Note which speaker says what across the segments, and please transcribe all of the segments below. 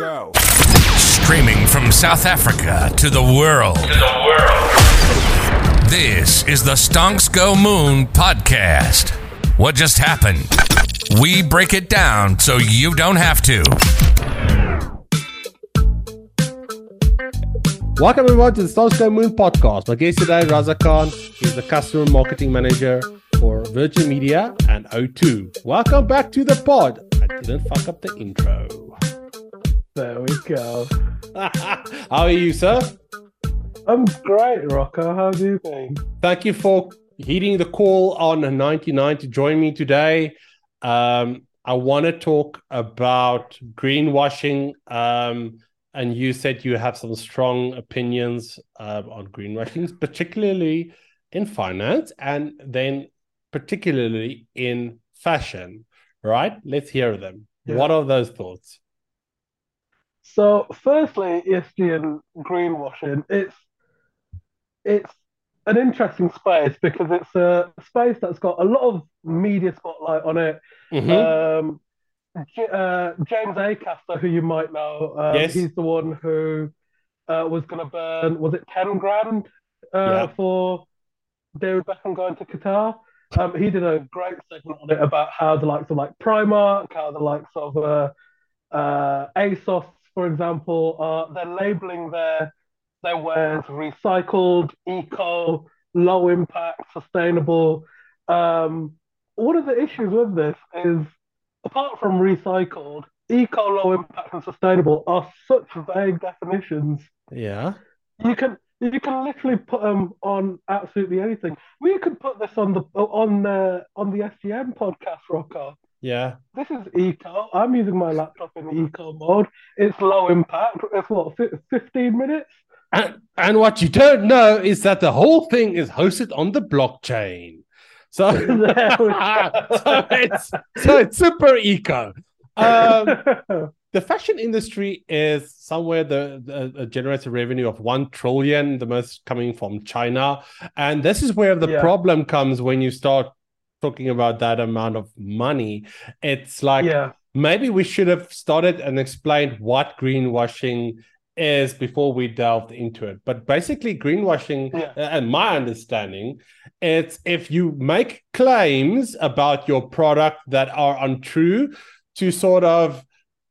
Speaker 1: go.
Speaker 2: Streaming from South Africa to the world. To the world. This is the Stonks Go Moon podcast. What just happened? We break it down so you don't have to.
Speaker 3: Welcome everyone to the Stonks Go Moon podcast. My guest today, Raza Khan, is the customer marketing manager for Virgin Media and O2. Welcome back to the pod. I didn't fuck up the intro.
Speaker 4: There we go.
Speaker 3: How are you, sir?
Speaker 4: I'm great, Rocco. How have you been?
Speaker 3: Thank you for heeding the call on 99 to join me today. Um, I want to talk about greenwashing. Um, and you said you have some strong opinions uh, on greenwashing, particularly in finance and then particularly in fashion, right? Let's hear them.
Speaker 4: Yeah.
Speaker 3: What are those thoughts?
Speaker 4: So, firstly, ESG and greenwashing, it's it's an interesting space because it's a space that's got a lot of media spotlight on it.
Speaker 3: Mhm.
Speaker 4: Um, J- uh, James Acaster, who you might know, um,
Speaker 3: Yes.
Speaker 4: he's the one who uh, was going to burn, was it 10 grand uh,
Speaker 3: Yeah.
Speaker 4: for David Beckham going to Qatar? Um, he did a great segment on it about how the likes of like Primark, how the likes of uh, uh, ASOS, for example, are they're labeling their their wares recycled, eco, low impact, sustainable. Um, one of the issues with this is, apart from recycled, eco, low impact, and sustainable are such vague definitions.
Speaker 3: Yeah.
Speaker 4: You can you can literally put them on absolutely anything. We could put this on the on the on the SGM podcast, Rocco.
Speaker 3: Yeah.
Speaker 4: This is eco. I'm using my laptop in eco mode. It's low impact. It's what, 15 minutes?
Speaker 3: And, and what you don't know is that the whole thing is hosted on the blockchain. So,
Speaker 4: There we go.
Speaker 3: so it's so it's super eco. Um, the fashion industry is somewhere the, the, uh, generates a revenue of 1 trillion the most coming from china and this is where the
Speaker 4: Yeah.
Speaker 3: problem comes when you start talking about that amount of money it's like
Speaker 4: yeah.
Speaker 3: maybe we should have started and explained what greenwashing is before we delved into it but basically greenwashing
Speaker 4: Yeah.
Speaker 3: uh, and my understanding it's if you make claims about your product that are untrue to sort of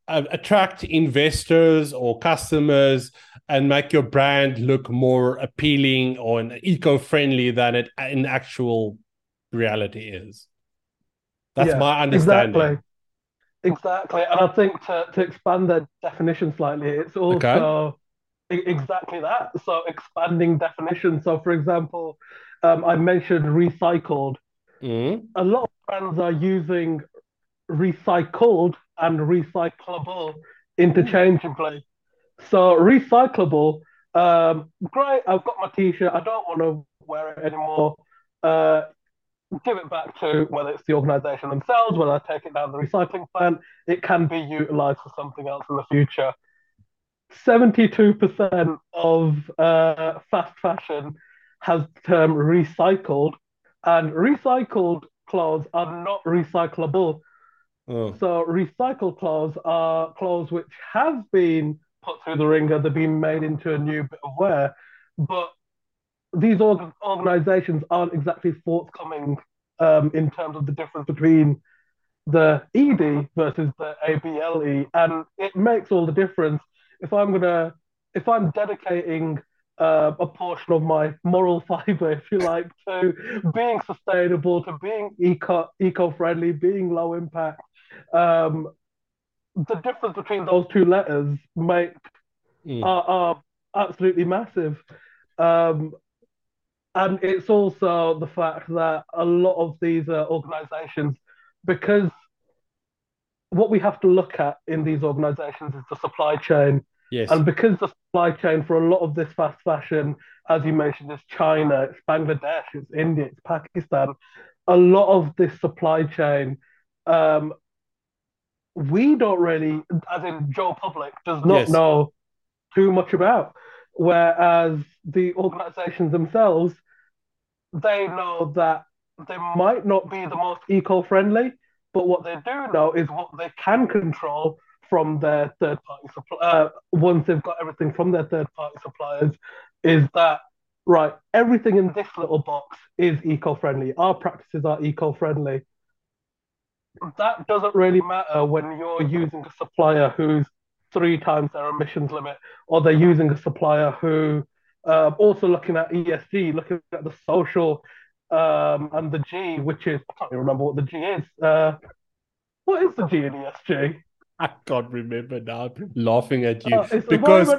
Speaker 3: uh, attract investors or customers and make your brand look more appealing or eco-friendly than it in actual reality is that's
Speaker 4: Yeah,
Speaker 3: my understanding
Speaker 4: Exactly. Exactly. And I think to, to expand the definition slightly, it's also e- exactly that. So expanding definition. So for example, um, I mentioned recycled.
Speaker 3: Mhm.
Speaker 4: A lot of brands are using recycled and recyclable interchangeably. So recyclable, um, great. I've got my T-shirt. I don't want to wear it anymore. Uh, give it back to whether it's the organization themselves, whether I take it down the recycling plant. It can be utilized for something else in the future. 72% of uh, fast fashion has the term recycled, and recycled clothes are not recyclable.
Speaker 3: Oh.
Speaker 4: So recycled clothes are clothes which have been put through the ringer, they've been made into a new bit of wear, but these org- organizations aren't exactly forthcoming um, in terms of the difference between the ED versus the ABLE, and it makes all the difference. If I'm gonna, if I'm dedicating uh, a portion of my moral fiber, if you like, to being sustainable, to being eco eco-friendly, being low impact, um, the difference between those two letters make
Speaker 3: Mm.
Speaker 4: are, are absolutely massive. Um, and it's also the fact that a lot of these uh, organizations, because what we have to look at in these organizations is the supply chain.
Speaker 3: Yes.
Speaker 4: And because the supply chain for a lot of this fast fashion, as you mentioned, is China, it's Bangladesh, it's India, it's Pakistan, a lot of this supply chain, um, we don't really, as in Joe Public, does not
Speaker 3: Yes.
Speaker 4: know too much about. Whereas the organizations themselves, they know that they might not be the most eco friendly, but what they do know is what they can control from their third party supply. Uh, once they've got everything from their third party suppliers, is that right? Everything in this little box is eco friendly. Our practices are eco friendly. That doesn't really matter when you're using a supplier who's three times their emissions limit, or they're using a supplier who uh, also looking at ESG, looking at the social um, and the G, which is I can't even remember what the G is. Uh, what is the G in ESG?
Speaker 3: I can't remember now. I'm laughing at you
Speaker 4: Uh,
Speaker 3: because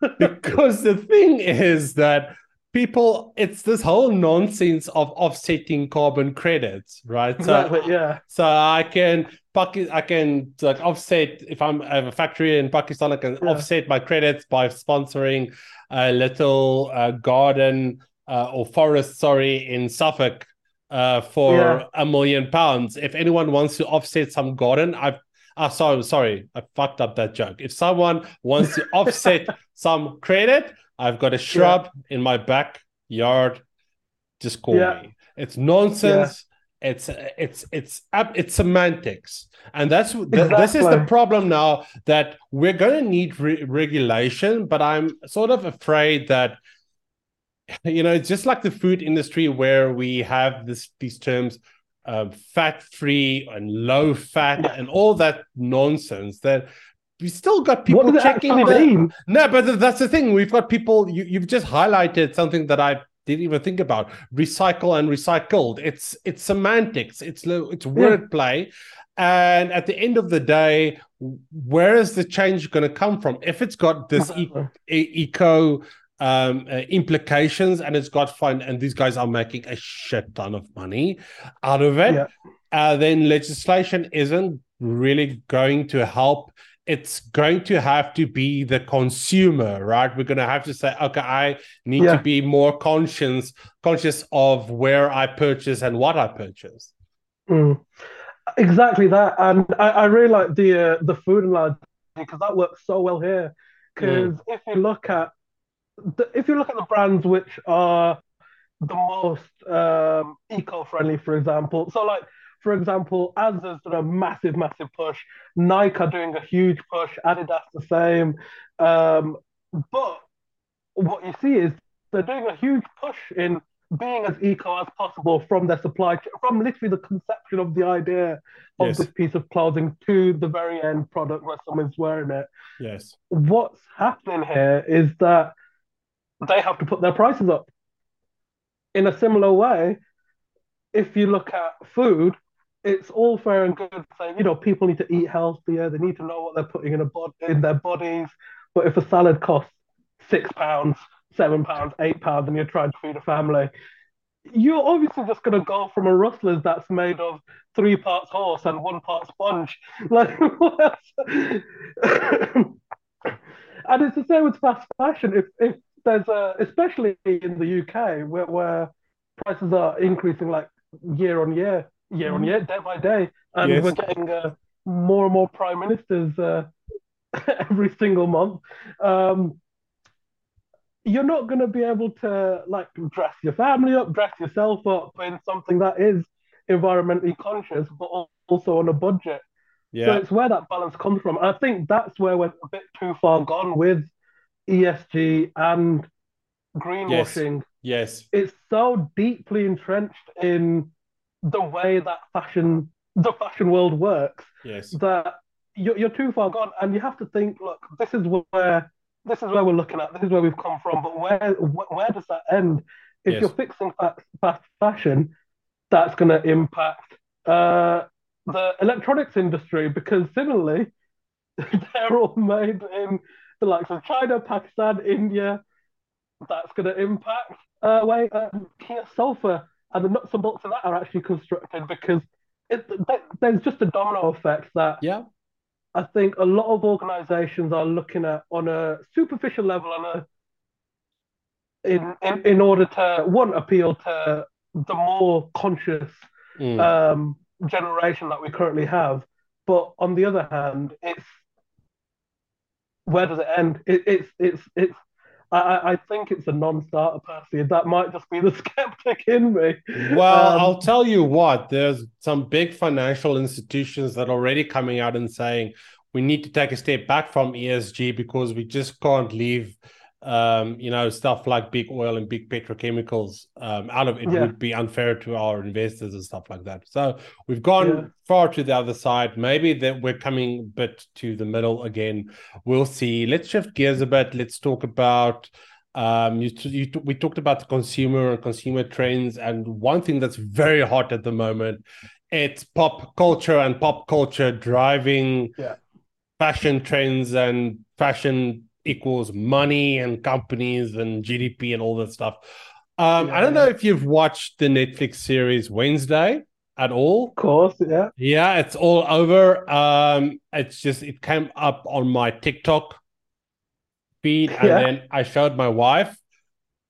Speaker 3: because the thing is that people it's this whole nonsense of offsetting carbon credits right
Speaker 4: Exactly.
Speaker 3: so
Speaker 4: Yeah.
Speaker 3: so i can i can like offset if i'm I have a factory in pakistan i can
Speaker 4: Yeah.
Speaker 3: offset my credits by sponsoring a little uh, garden uh, or forest sorry in suffolk uh, for
Speaker 4: Yeah.
Speaker 3: a million pounds if anyone wants to offset some garden i've Ah, sorry, sorry, I fucked up that joke. If someone wants to offset some credit, I've got a shrub in my backyard. Just call
Speaker 4: Yeah.
Speaker 3: me. It's nonsense. It's it's it's it's semantics, and that's th- this is the problem now that we're going to need re- regulation. But I'm sort of afraid that you know it's just like the food industry where we have this these terms um, fat free and low fat
Speaker 4: Yeah.
Speaker 3: and all that nonsense that we still got people
Speaker 4: what does it
Speaker 3: checking the- no, but that's the thing. We've got people. You, you've just highlighted something that I didn't even think about: recycle and recycled. It's it's semantics. It's it's wordplay, and at the end of the day, where is the change going to come from? If it's got this e- eco um, uh, implications and it's got fun, and these guys are making a shit ton of money out of it,
Speaker 4: Yeah.
Speaker 3: uh, then legislation isn't really going to help it's going to have to be the consumer, right? We're going to have to say, okay, I need
Speaker 4: Yeah.
Speaker 3: to be more conscious conscious of where I purchase and what I purchase.
Speaker 4: Mm. Exactly that, and I, I really like the uh, the food and analogy because that works so well here. Because if you look at the, if you look at the brands which are the most um, eco-friendly, for example, so like for example, Asda's done a massive, massive push. Nike are doing a huge push. Adidas the same. Um, but what you see is they're doing a huge push in being as eco as possible from their supply chain, from literally the conception of the idea of
Speaker 3: Yes.
Speaker 4: this piece of clothing to the very end product where someone's wearing it.
Speaker 3: Yes.
Speaker 4: What's happening here is that they have to put their prices up. In a similar way, if you look at food, it's all fair and good saying, you know, people need to eat healthier, they need to know what they're putting in a bod- in their bodies. But if a salad costs six pounds, seven pounds, eight pounds, and you're trying to feed a family, you're obviously just going to go from a Rustler's that's made of three parts horse and one part sponge. Like, and it's the same with fast fashion. If if there's a, especially in the UK where, where prices are increasing like year on year, year on year, day by day, and
Speaker 3: Yes.
Speaker 4: we're getting uh, more and more prime ministers uh, every single month. Um, you're not going to be able to like dress your family up, dress yourself up in something that is environmentally conscious, but also on a budget.
Speaker 3: Yeah.
Speaker 4: So it's where that balance comes from. I think that's where we're a bit too far gone with ESG and greenwashing.
Speaker 3: Yes. Yes.
Speaker 4: It's so deeply entrenched in the way that fashion, the fashion world works,
Speaker 3: Yes.
Speaker 4: that you're, you're too far gone. And you have to think, look, this is where this is where we're looking at. This is where we've come from. But where wh- where does that end? If
Speaker 3: Yes.
Speaker 4: you're fixing fast, fashion, that's going to impact uh, the electronics industry because similarly, they're all made in the likes of China, Pakistan, India. That's going to impact uh, way IKEA Sofa and the nuts and bolts of that are actually constructed because it, there's just a domino effect that
Speaker 3: Yeah.
Speaker 4: I think a lot of organizations are looking at on a superficial level on a in, in in order to one appeal to the more conscious
Speaker 3: Mm.
Speaker 4: um, generation that we currently have, but on the other hand, it's where does it end? It, it's it's it's. I, I- think it's a non-starter, Percy. That might just be the skeptic in me.
Speaker 3: Well,
Speaker 4: Um,
Speaker 3: I'll tell you what, there's some big financial institutions that are already coming out and saying we need to take a step back from ESG because we just can't leave um, you know, stuff like big oil and big petrochemicals um, out of it yeah. would be unfair to our investors and stuff like that. So we've gone yeah. far to the other side. Maybe that we're coming a bit to the middle again. We'll see. Let's shift gears a bit. Let's talk about. Um, you, you, we talked about the consumer and consumer trends, and one thing that's very hot at the moment, it's pop culture and pop culture driving
Speaker 4: yeah.
Speaker 3: fashion trends and fashion equals money and companies and GDP and all that stuff. Um, yeah. I don't know if you've watched the Netflix series Wednesday at all.
Speaker 4: Of course, yeah.
Speaker 3: Yeah, it's all over. Um, it's just it came up on my TikTok feed, and yeah. then I showed my wife,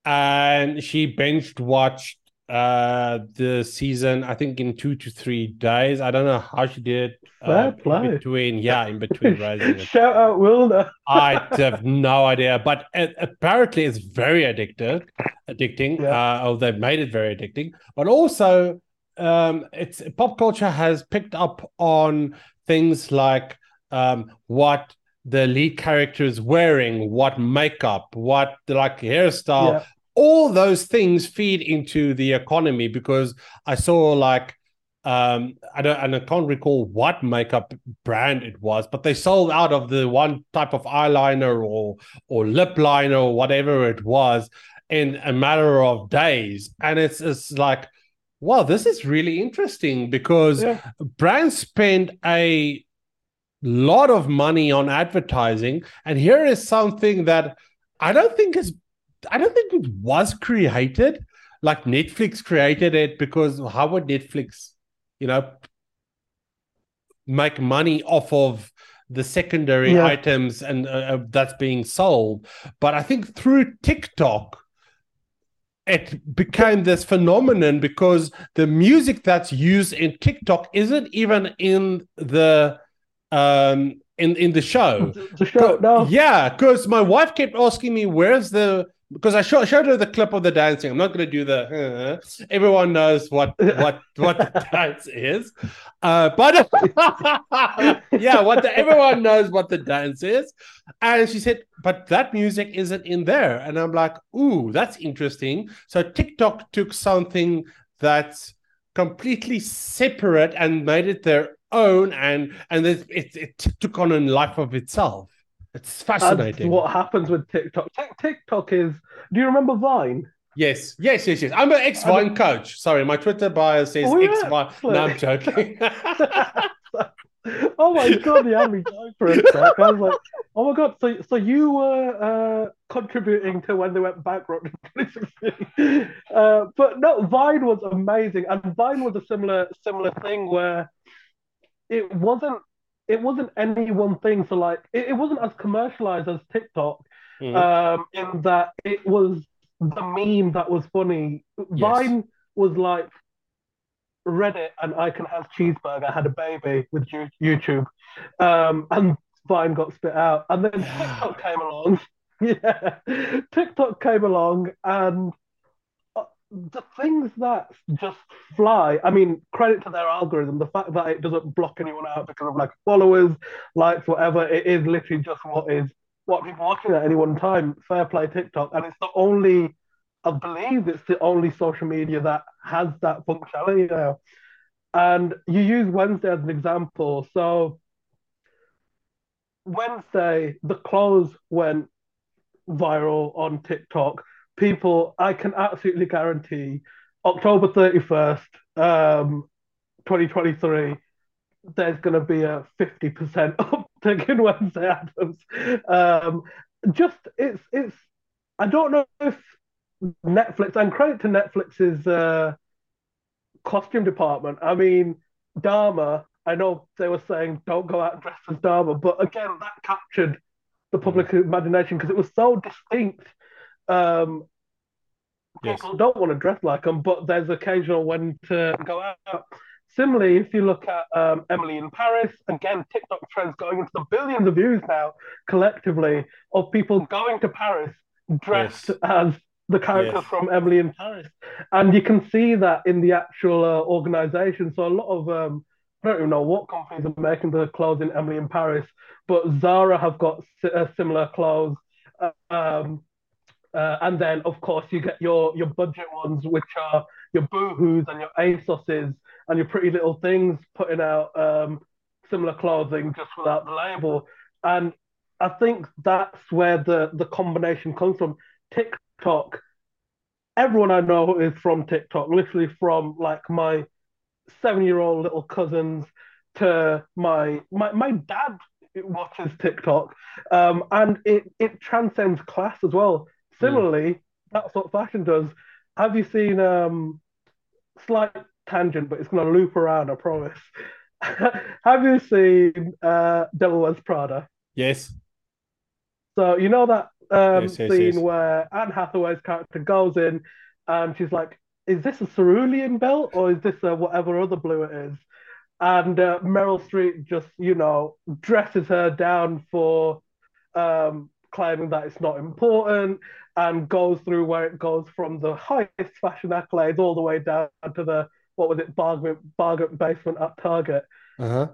Speaker 3: and she binged watched uh the season i think in two to three days. I don't know how she did
Speaker 4: uh,
Speaker 3: in between yeah in between rising
Speaker 4: shout out wilna
Speaker 3: i have no idea but it, apparently it's very addictive addicting yeah. uh oh they've made it very addicting. But also um it's pop culture has picked up on things like um what the lead character is wearing, what makeup, what like hairstyle, yeah all those things feed into the economy because I saw like um I don't and I can't recall what makeup brand it was, but they sold out of the one type of eyeliner or or lip liner or whatever it was in a matter of days. And it's it's like, wow, this is really interesting because yeah. brands spend a lot of money on advertising, and here is something that I don't think is I don't think it was created like Netflix created it because how would Netflix, you know, make money off of the secondary yeah. items and uh, uh, that's being sold? But I think through TikTok, it became this phenomenon because the music that's used in TikTok isn't even in the um in in the show.
Speaker 4: The show, no.
Speaker 3: Yeah, because my wife kept asking me, "Where's the because I showed, showed her the clip of the dancing. I'm not going to do the. Uh, everyone knows what what what the dance is, uh, but yeah, what the, everyone knows what the dance is. And she said, but that music isn't in there. And I'm like, ooh, that's interesting. So TikTok took something that's completely separate and made it their own, and and it, it, it took on a life of itself. It's fascinating.
Speaker 4: That's what happens with TikTok. TikTok is. Do you remember Vine?
Speaker 3: Yes, yes, yes, yes. I'm an ex Vine coach. Sorry, my Twitter bio says oh, ex Vine. No, I'm joking.
Speaker 4: oh my god, the had me for a sec. I was like, oh my god, so so you were uh, contributing to when they went bankrupt in 2016. Uh, but no, Vine was amazing, and Vine was a similar similar thing where it wasn't it wasn't any one thing. So like it, it wasn't as commercialized as TikTok, mm. um, in that it was the meme that was funny. Yes. Vine was like Reddit and I can have Cheezburger had a baby with YouTube, um, and Vine got spit out, and then TikTok came along. yeah, TikTok came along and the things that just fly. I mean, credit to their algorithm. The fact that it doesn't block anyone out because of like followers, likes, whatever. It is literally just what is what people are watching at any one time. Fair play TikTok, and it's the only. I believe it's the only social media that has that functionality now. And you use Wednesday as an example. So Wednesday, the clothes went viral on TikTok people, I can absolutely guarantee October 31st, um, 2023, there's going to be a 50% uptick in Wednesday Addams. Um, just, it's, it's, I don't know if Netflix, and credit to Netflix's uh, costume department. I mean, Dahmer, I know they were saying don't go out dressed as Dahmer, but again, that captured the public imagination because it was so distinct um, people don't want to dress like them, but there's occasional when to go out. Similarly, if you look at um, Emily in Paris, again, TikTok trends going into the billions of views now collectively of people going to Paris dressed yes. as the character yes. from Emily in Paris. And you can see that in the actual uh, organization. So a lot of um, I don't even know what companies are making the clothes in Emily in Paris, but Zara have got uh, similar clothes. Um, uh, and then, of course, you get your your budget ones, which are your Boohoo's and your ASOS's and your Pretty Little Things putting out um, similar clothing just without the label. And I think that's where the the combination comes from. TikTok. Everyone I know is from TikTok, literally from like my seven year old little cousins to my my my dad watches TikTok, um, and it it transcends class as well. Similarly, mm. that's what fashion does. Have you seen um, slight tangent, but it's going to loop around, I promise. Have you seen uh, Devil Wears Prada?
Speaker 3: Yes.
Speaker 4: So you know that um, yes, yes, scene yes. where Anne Hathaway's character goes in and she's like, "Is this a cerulean belt or is this a whatever other blue it is?" And uh, Meryl Streep just, you know, dresses her down for um, claiming that it's not important and goes through where it goes from the highest fashion accolades all the way down to the what was it bargain bargain basement at Target.
Speaker 3: Uh-huh.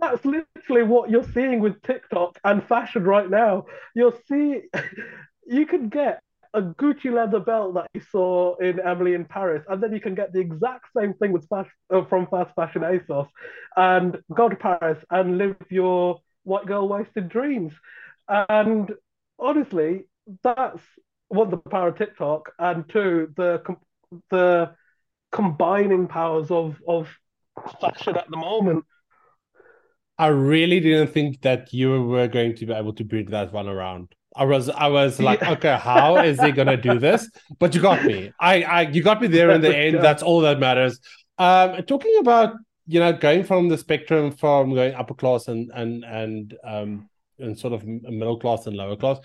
Speaker 4: That's literally what you're seeing with TikTok and fashion right now. You'll see, you can get a Gucci leather belt that you saw in Emily in Paris, and then you can get the exact same thing with fashion, uh, from fast fashion ASOS, and go to Paris and live your white girl wasted dreams. And honestly, that's one the power of TikTok, and two the the combining powers of of fashion at the moment.
Speaker 3: I really didn't think that you were going to be able to bring that one around. I was I was like, yeah. okay, how is he gonna do this? But you got me. I, I you got me there in the end. That's all that matters. Um, talking about you know going from the spectrum from going upper class and and and um and sort of middle class and lower class.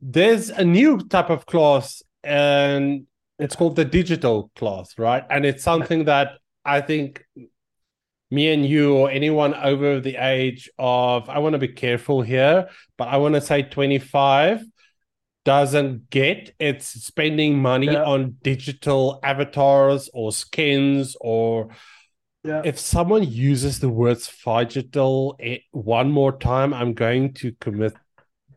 Speaker 3: There's a new type of class, and it's called the digital class, right? And it's something that I think me and you or anyone over the age of I want to be careful here, but I want to say 25 doesn't get it's spending money yeah. on digital avatars or skins or
Speaker 4: yeah.
Speaker 3: If someone uses the words digital eh, one more time, I'm going to commit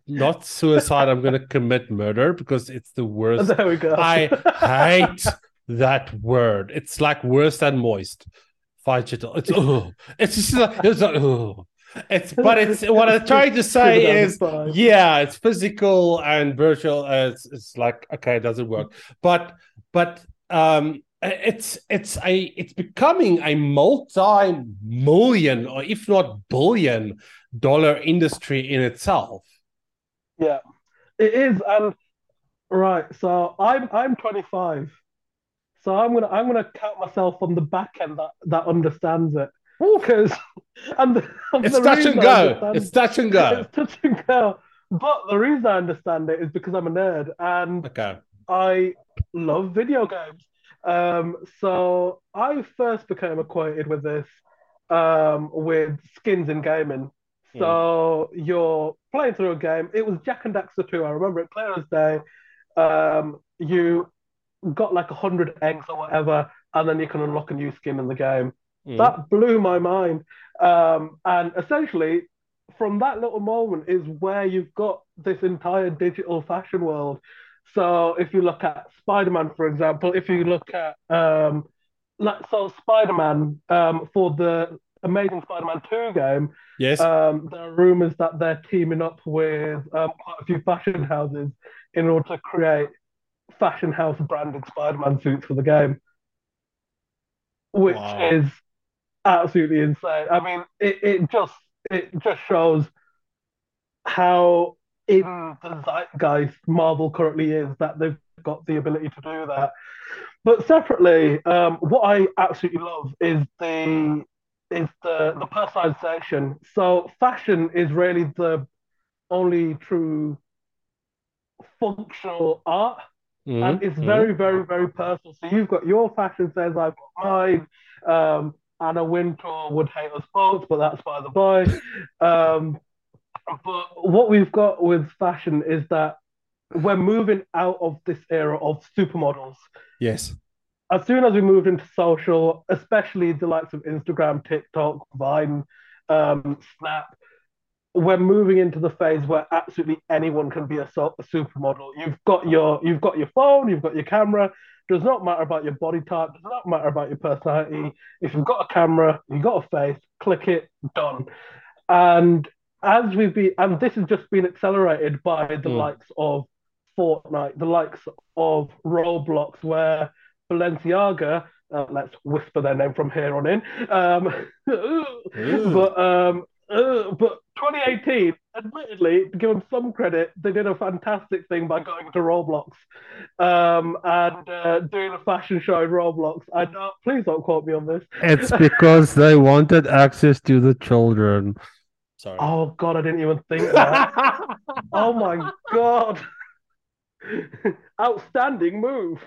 Speaker 3: not suicide. I'm going to commit murder because it's the worst.
Speaker 4: There we go.
Speaker 3: I hate that word. It's like worse than moist. Digital. It's oh, it's just like, it's like, oh. It's but it's what I'm trying to say is yeah, it's physical and virtual. Uh, it's, it's like okay, it doesn't work. But but um it's it's a it's becoming a multi-million or if not billion dollar industry in itself.
Speaker 4: Yeah it is and right so i'm i'm 25 so i'm gonna i'm gonna count myself on the back end that that understands it. Because and, the, and
Speaker 3: it's touch and go. It's touch and go.
Speaker 4: It's touch and go. But the reason i understand it is because i'm a nerd and
Speaker 3: okay.
Speaker 4: I love video games um, so I first became acquainted with this um, with skins in gaming. Hmm. So mm. you're playing through a game. It was Jak and Daxter 2. I remember it clear as day. Um, you got like a hundred eggs or whatever, and then you can unlock a new skin in the game. Mm. That blew my mind. Um, and essentially, from that little moment is where you've got this entire digital fashion world so if you look at Spider-Man, for example, if you look at um, like so Spider-Man um, for the Amazing Spider-Man 2 game,
Speaker 3: yes,
Speaker 4: um, there are rumors that they're teaming up with um, quite a few fashion houses in order to create fashion house branded Spider-Man suits for the game, which wow. is absolutely insane. I mean, it, it just it just shows how in the zeitgeist Marvel currently is that they've got the ability to do that. But separately, um, what I absolutely love is the is the the personalization. So fashion is really the only true functional art. Mm-hmm. And it's very, mm-hmm. very, very personal. So you've got your fashion sense, I've got mine. Um, Anna Wintour would hate us both, but that's by the by. Um, but what we've got with fashion is that we're moving out of this era of supermodels.
Speaker 3: Yes.
Speaker 4: as soon as we moved into social, especially the likes of Instagram, TikTok, Vine, um, Snap, we're moving into the phase where absolutely anyone can be a, a supermodel. You've got your you've got your phone, you've got your camera. Does not matter about your body type. Does not matter about your personality. If you've got a camera, you've got a face. Click it, done. And as we've been, and this has just been accelerated by the mm. likes of Fortnite, the likes of Roblox, where Balenciaga, uh, let's whisper their name from here on in, um, but um, uh, but 2018, admittedly, to give them some credit, they did a fantastic thing by going to Roblox um, and uh, doing a fashion show in Roblox. I know, please don't quote me on this.
Speaker 1: It's because they wanted access to the children.
Speaker 3: Sorry.
Speaker 4: Oh God, I didn't even think that. oh my God. Outstanding move.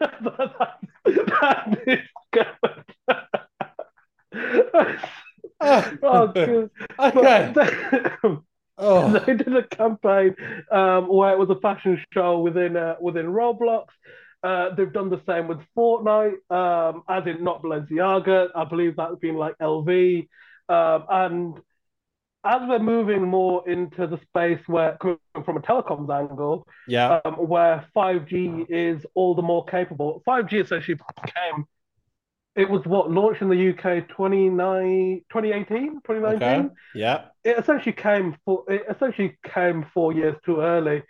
Speaker 4: that, that is good. oh,
Speaker 3: okay.
Speaker 4: They, oh. they did a campaign um, where it was a fashion show within uh, within Roblox. Uh, they've done the same with Fortnite, um, as in not Balenciaga. I believe that's been like LV. Um, and as we're moving more into the space where, from a telecoms angle,
Speaker 3: yeah,
Speaker 4: um, where 5G is all the more capable. 5G essentially became it was what launched in the UK 29, 2018, 2019. Okay.
Speaker 3: Yeah.
Speaker 4: It essentially came for it essentially came four years too early.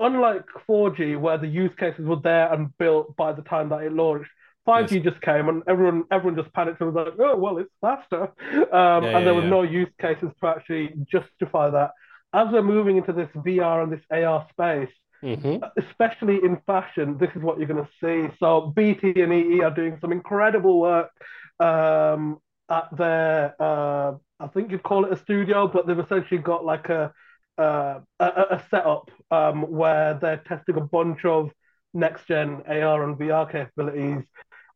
Speaker 4: Unlike 4G, where the use cases were there and built by the time that it launched, 5G yes. just came and everyone everyone just panicked and was like, oh well, it's faster, um, yeah, and there yeah, yeah. no use cases to actually justify that. As we're moving into this VR and this AR space,
Speaker 3: Mm-hmm.
Speaker 4: Especially in fashion, this is what you're going to see. So BT and EE are doing some incredible work um, at their, uh, I think you'd call it a studio, but they've essentially got like a uh, a, a, setup um, where they're testing a bunch of next gen AR and VR capabilities.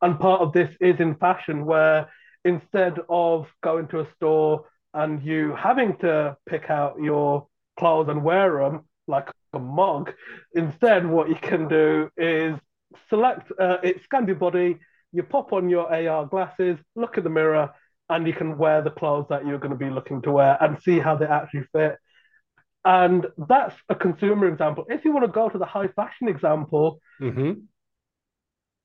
Speaker 4: And part of this is in fashion, where instead of going to a store and you having to pick out your clothes and wear them, like a mug. Instead, what you can do is select uh, it, scan your body, you pop on your AR glasses, look in the mirror, and you can wear the clothes that you're going to be looking to wear and see how they actually fit. And that's a consumer example. If you want to go to the high fashion example,
Speaker 3: mm-hmm.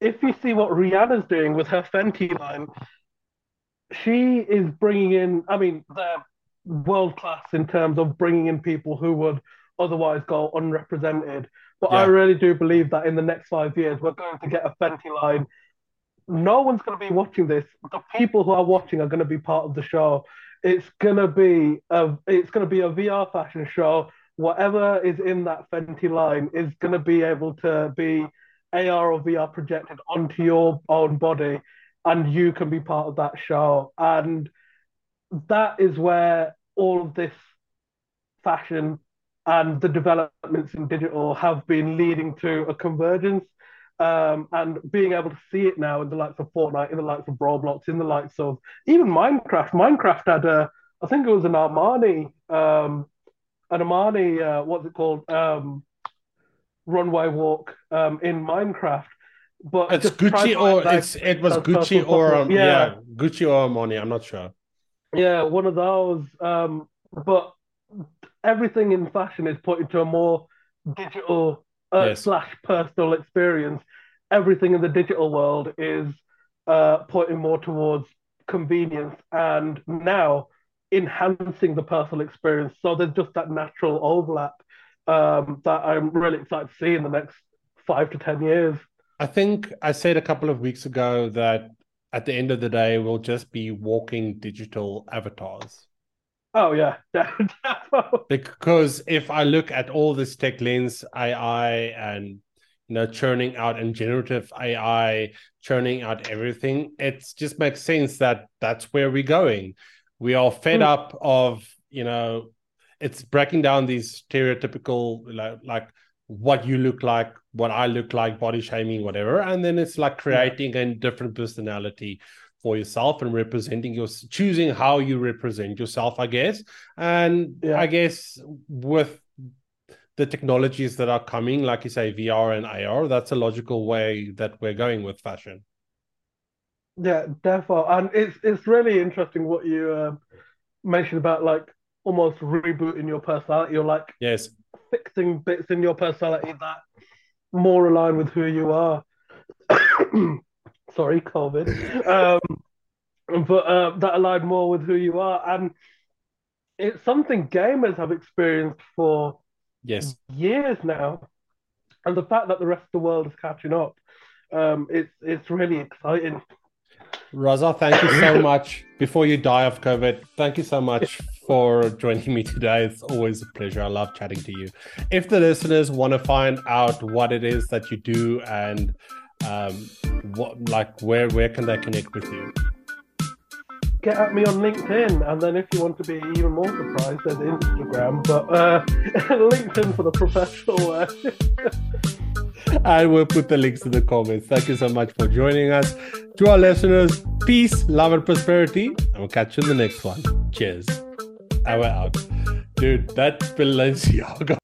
Speaker 4: if you see what Rihanna's doing with her Fenty line, she is bringing in, I mean, they're world class in terms of bringing in people who would otherwise go unrepresented. But yeah. I really do believe that in the next five years, we're going to get a Fenty line. No one's going to be watching this. The people who are watching are going to be part of the show. It's to be a it's to be a VR fashion show. Whatever is in that Fenty line is to be able to be AR or VR projected onto your own body, and you can be part of that show. And that is where all of this fashion and the developments in digital have been leading to a convergence. Um, and being able to see it now in the likes of Fortnite, in the likes of Roblox, in the likes of even Minecraft. Minecraft had a, I think it was an Armani, um, an Armani, uh, what's it called, um, runway walk um, in Minecraft. But
Speaker 3: it's Gucci or like, it's it was Gucci or yeah. yeah. Gucci or Armani. I'm not sure.
Speaker 4: Yeah, one of those. Um, but everything in fashion is put to a more digital uh, yes. slash personal experience. Everything in the digital world is uh, pointing more towards convenience and now enhancing the personal experience. So there's just that natural overlap um, that I'm really excited to see in the next five to 10 years.
Speaker 3: I think I said a couple of weeks ago that at the end of the day, we'll just be walking digital avatars.
Speaker 4: Oh yeah,
Speaker 3: because if I look at all this tech Lensa AI and you know churning out and generative AI churning out everything, it just makes sense that that's where we're going. We are fed mm. up of you know, it's breaking down these stereotypical like, like what you look like, what I look like, body shaming, whatever, and then it's like creating yeah. a different personality for yourself and representing your choosing how you represent yourself i guess and yeah. i guess with the technologies that are coming, like you say, VR and AR, that's a logical way that we're going with fashion.
Speaker 4: Yeah, therefore, and it's it's really interesting what you uh, mentioned about like almost rebooting your personality or like
Speaker 3: Yes.
Speaker 4: fixing bits in your personality that more align with who you are. Sorry, COVID. Um, but uh, that aligned more with who you are, and it's something gamers have experienced for
Speaker 3: Yes.
Speaker 4: years now, and the fact that the rest of the world is catching up, um, it's it's really exciting.
Speaker 3: Raza, thank you so much. Before you die of COVID, thank you so much for joining me today. It's always a pleasure. I love chatting to you. If the listeners want to find out what it is that you do and um, what, like, where where can they connect with you?
Speaker 4: Get at me on LinkedIn, and then if you want to be even more surprised, there's Instagram, but uh, LinkedIn for the professional way.
Speaker 3: I will put the links in the comments. Thank you so much for joining us. To our listeners, peace, love, and prosperity. And we'll catch you in the next one. Cheers. And we're out. Dude, that Balenciaga